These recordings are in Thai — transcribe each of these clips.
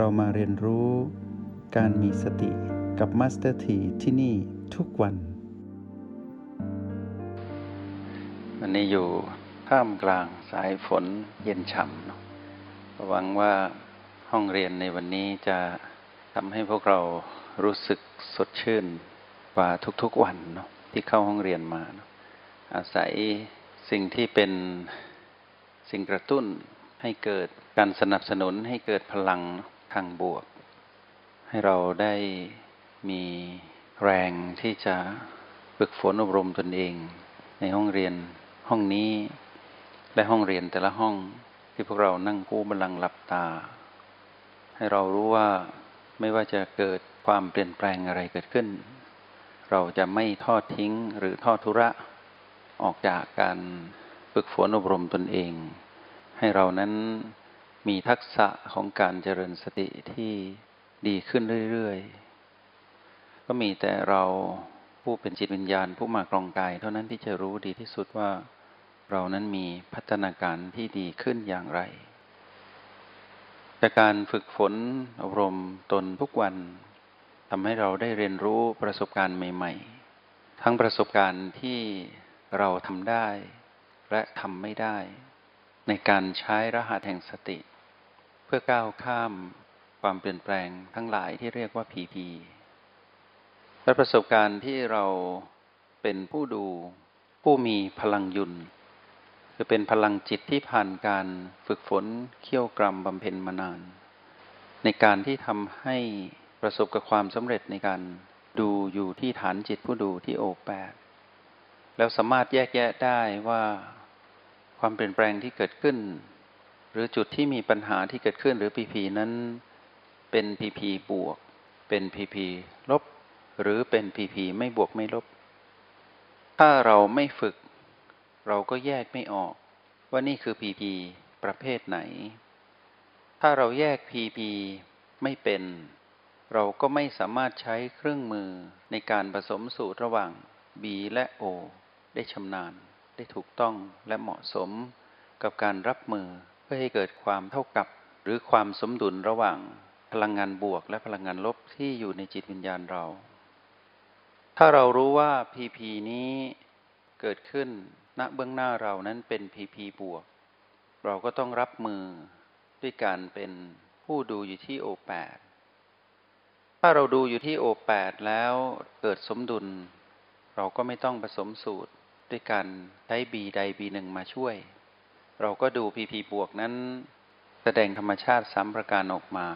เรามาเรียนรู้การมีสติกับมาสเตอร์ทีที่นี่ทุกวัน วันนี้อยู่ท่ามกลางสายฝนเย็นฉ่ำเนอะหวังว่าห้องเรียนในวันนี้จะทำให้พวกเรารู้สึกสดชื่นกว่าทุกๆวันเนาะที่เข้าห้องเรียนมาเนอะอาศัยสิ่งที่เป็นสิ่งกระตุ้นให้เกิดการสนับสนุนให้เกิดพลัง ทางบวก ให้เราได้มีแรงที่จะฝึกฝนอบรมตนเอง ในห้องเรียนห้องนี้ และห้องเรียนแต่ละห้องที่พวกเรานั่งกู้บัลลังก์หลับตา ให้เรารู้ว่าไม่ว่าจะเกิดความเปลี่ยนแปลงอะไรเกิดขึ้น เราจะไม่ทอดทิ้งหรือทอดทุระออกจากการฝึกฝนอบรมตนเอง ให้เรานั้น มีทักษะของการเจริญสติที่ดีขึ้นเรื่อยๆ ก็มีแต่เราผู้เป็นจิตวิญญาณผู้มากรองกาย เท่านั้นที่จะรู้ดีที่สุดว่าเรานั้นมีพัฒนาการที่ดีขึ้นอย่างไร จากการฝึกฝนอบรมตนทุกวันทำให้เราได้เรียนรู้ประสบการณ์ใหม่ ๆ ทั้งประสบการณ์ที่เราทำได้และทำไม่ได้ ในการใช้รหัสแห่งสติ เพื่อก้าวข้ามความเปลี่ยนแปลงทั้งหลายที่เรียกว่าผีพีและประสบการณ์ที่เราเป็นผู้ดูผู้มีพลังยุนคือเป็นพลังจิตที่ผ่านการฝึกฝนเขี่ยวกรรมบำเพ็ญมานาน ในการที่ทำให้ประสบกับความสำเร็จในการดูอยู่ที่ฐานจิตผู้ดูที่โอแปดแล้วสามารถแยกแยะได้ว่าความเปลี่ยนแปลงที่เกิดขึ้น รือจุดที่มีปัญหาที่เกิดขึ้นหรือพีพีนั้นเป็นพีพีบวก เป็นพีพีลบ หรือเป็นพีพีไม่บวกไม่ลบ ถ้าเราไม่ฝึก เราก็แยกไม่ออก ว่านี่คือพีพีประเภทไหน ถ้าเราแยกพีพีไม่เป็น เราก็ไม่สามารถใช้เครื่องมือในการผสมสูตรระหว่าง B และ O ได้ชำนาญ ได้ถูกต้องและเหมาะสมกับการรับมือ เพื่อให้เกิดความเท่ากับหรือความสมดุลระหว่างพลังงานบวกและพลังงานลบที่อยู่ในจิตวิญญาณเรา ถ้าเรารู้ว่าพีพีนี้เกิดขึ้นณเบื้องหน้าเรานั้นเป็นพีพีบวก เราก็ต้องรับมือด้วยการเป็นผู้ดูอยู่ที่โอแปดถ้าเราดูอยู่ที่โอแปดแล้วเกิดสมดุล เราก็ไม่ต้องผสมสูตรด้วยการใช้บีใดบีหนึ่งมาช่วย เราก็ดูพีพีบวกนั้น แสดงธรรมชาติสามประการออกมา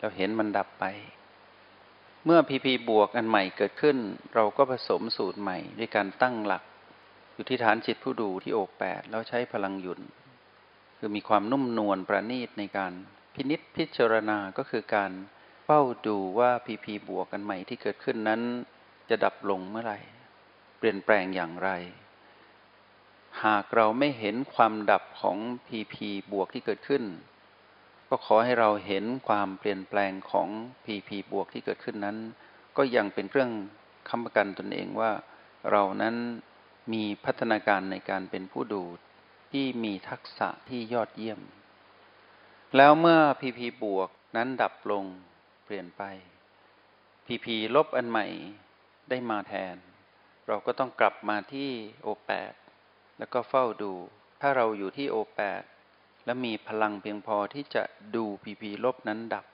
เราเห็นมันดับไป เมื่อพีพีบวกอันใหม่เกิดขึ้น เราก็ผสมสูตรใหม่ ด้วยการตั้งหลัก อยู่ที่ฐานจิตผู้ดูที่โอกแปดแล้วใช้พลังหยุนคือมีความนุ่มนวลประณีตในการพินิษพิจารณาก็คือการเฝ้าดูว่าพีพีบวกกันใหม่ที่เกิดขึ้นนั้น จะดับลงเมื่อไหร่ เปลี่ยนแปลงอย่างไร หากเราไม่เห็นความดับของพีพีบวกที่เกิดขึ้น ก็ขอให้เราเห็นความเปลี่ยนแปลงของ PP บวกที่เกิดขึ้นนั้น ก็ยังเป็นเครื่องค้ำประกันตนเองว่า เรานั้นมีพัฒนาการในการเป็นผู้ดูที่มีทักษะที่ยอดเยี่ยม แล้วเมื่อ PP บวกนั้นดับลงเปลี่ยนไป PP ลบอันใหม่ได้มาแทน เราก็ต้องกลับมาที่ O8 แปด แล้วก็เฝ้าดู ถ้าเราอยู่ที่ O8 แปดและมีพลังเพียงพอที่จะดูพีพีลบนั้นดับ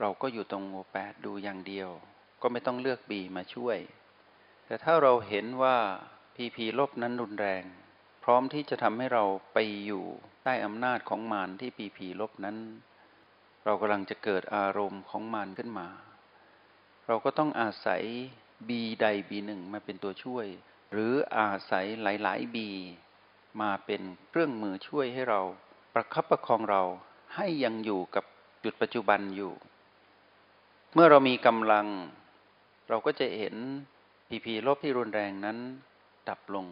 เราก็อยู่ตรงโอแปดดูอย่างเดียว ก็ไม่ต้องเลือกบีมาช่วย แต่ถ้าเราเห็นว่าพีพีลบนั้นรุนแรง พร้อมที่จะทำให้เราไปอยู่ใต้อำนาจของมารที่พีพีลบนั้น เรากำลังจะเกิดอารมณ์ของมารขึ้นมา เราก็ต้องอาศัยบีใดบีหนึ่งมาเป็นตัวช่วย หรืออาศัยหลาย ๆ บี มาเป็นเครื่องมือช่วยให้เราประคับประคองเราให้ยังอยู่กับจุดปัจจุบันอยู่ เมื่อเรามีกำลัง เราก็จะเห็นพีพีลบที่รุนแรงนั้นดับลง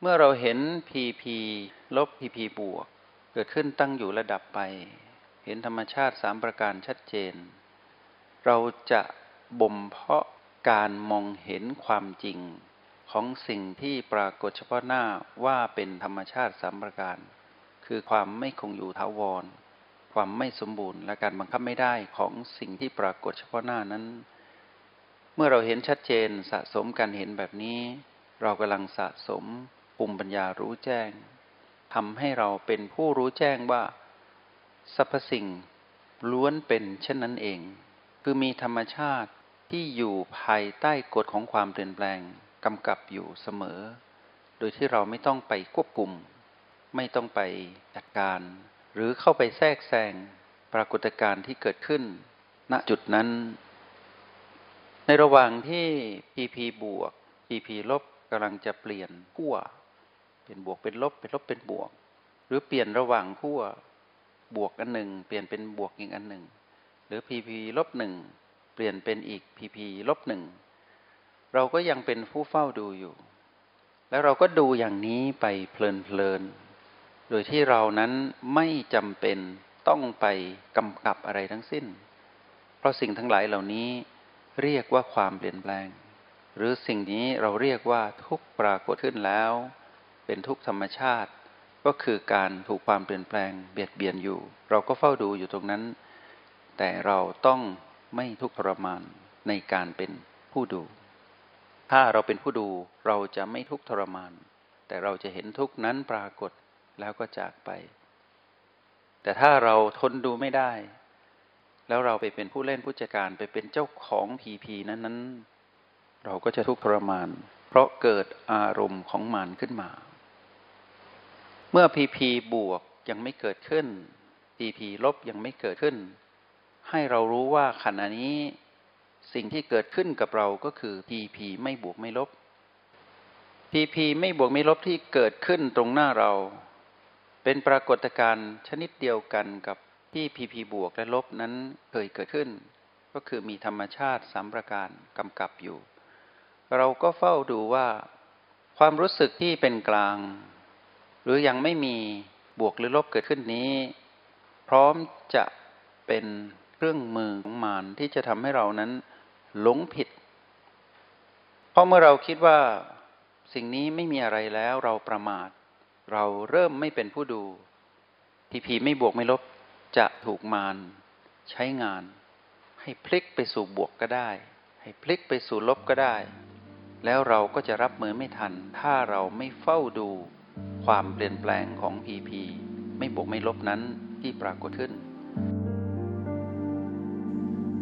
เมื่อเราเห็นพีพีลบพีพีบวก เกิดขึ้นตั้งอยู่ระดับไป เห็นธรรมชาติสามประการชัดเจน เราจะบ่มเพาะ การมองเห็นความจริงของสิ่งที่ปรากฏเฉพาะหน้าว่าเป็นธรรมชาติสามประการ คือความไม่คงอยู่ถาวร ความไม่สมบูรณ์ และการบังคับไม่ได้ของสิ่งที่ปรากฏเฉพาะหน้านั้น เมื่อเราเห็นชัดเจนสะสมการเห็นแบบนี้ เรากำลังสะสมภูมิปัญญารู้แจ้งทำให้เราเป็นผู้รู้แจ้งว่าสรรพสิ่งล้วนเป็นเช่นนั้นเอง คือมีธรรมชาติ ที่อยู่ภายใต้กฎของความเปลี่ยนแปลงกำกับอยู่เสมอ โดยที่เราไม่ต้องไปควบคุม ไม่ต้องไปจัดการ หรือเข้าไปแทรกแซงปรากฏการณ์ที่เกิดขึ้น ณจุดนั้น ในระหว่างที่ PP บวก PP ลบกำลังจะเปลี่ยนขั้วเป็นบวกเป็นลบเป็นลบเป็นบวก หรือเปลี่ยนระหว่างขั้วบวกอันหนึ่ง เปลี่ยนเป็นบวกอีกอันหนึ่ง หรือ PP ลบหนึ่ง เปลี่ยนเป็นอีก PP ลบหนึ่งเราก็ยังเป็นผู้เฝ้าดูอยู่ แล้วเราก็ดูอย่างนี้ไปเพลินๆ โดยที่เรานั้นไม่จำเป็นต้องไปกำกับอะไรทั้งสิ้น เพราะสิ่งทั้งหลายเหล่านี้เรียกว่าความเปลี่ยนแปลง หรือสิ่งนี้เราเรียกว่าทุกปรากฏขึ้นแล้ว เป็นทุกธรรมชาติ ก็คือการถูกความเปลี่ยนแปลงเบียดเบียนอยู่ เราก็เฝ้าดูอยู่ตรงนั้น แต่เราต้อง ไม่ทุกข์ทรมานในการเป็นผู้ดู ถ้าเราเป็นผู้ดูเราจะไม่ทุกข์ทรมาน แต่เราจะเห็นทุกข์นั้นปรากฏแล้วก็จากไป แต่ถ้าเราทนดูไม่ได้ แล้วเราไปเป็นผู้เล่นผู้จัดการไปเป็นเจ้าของผีผีนั้นนั้นเราก็จะทุกข์ทรมาน เพราะเกิดอารมณ์ของมันขึ้นมา เมื่อพีพีบวกยังไม่เกิดขึ้นพีพีลบยังไม่เกิดขึ้น ให้เรารู้ว่าขณะนี้สิ่งที่เกิดขึ้นกับเราก็คือ PP ไม่บวกไม่ลบ PP ไม่บวกไม่ลบที่เกิดขึ้นตรงหน้าเรา เป็นปรากฏการณ์ชนิดเดียวกันกับที่ PP บวกและลบนั้นเคยเกิดขึ้น ก็คือมีธรรมชาติสามประการกำกับอยู่ เราก็เฝ้าดูว่า ความรู้สึกที่เป็นกลาง หรือยังไม่มีบวกหรือลบเกิดขึ้นนี้ พร้อมจะเป็น เครื่องมือของมารที่จะทำให้เรานั้นหลงผิด เพราะเมื่อเราคิดว่าสิ่งนี้ไม่มีอะไรแล้วเราประมาท เราเริ่มไม่เป็นผู้ดูพีพีไม่บวกไม่ลบจะถูกมารใช้งาน ให้พลิกไปสู่บวกก็ได้ ให้พลิกไปสู่ลบก็ได้ แล้วเราก็จะรับมือไม่ทัน ถ้าเราไม่เฝ้าดูความเปลี่ยนแปลงของพีพีไม่บวกไม่ลบนั้นที่ปรากฏขึ้น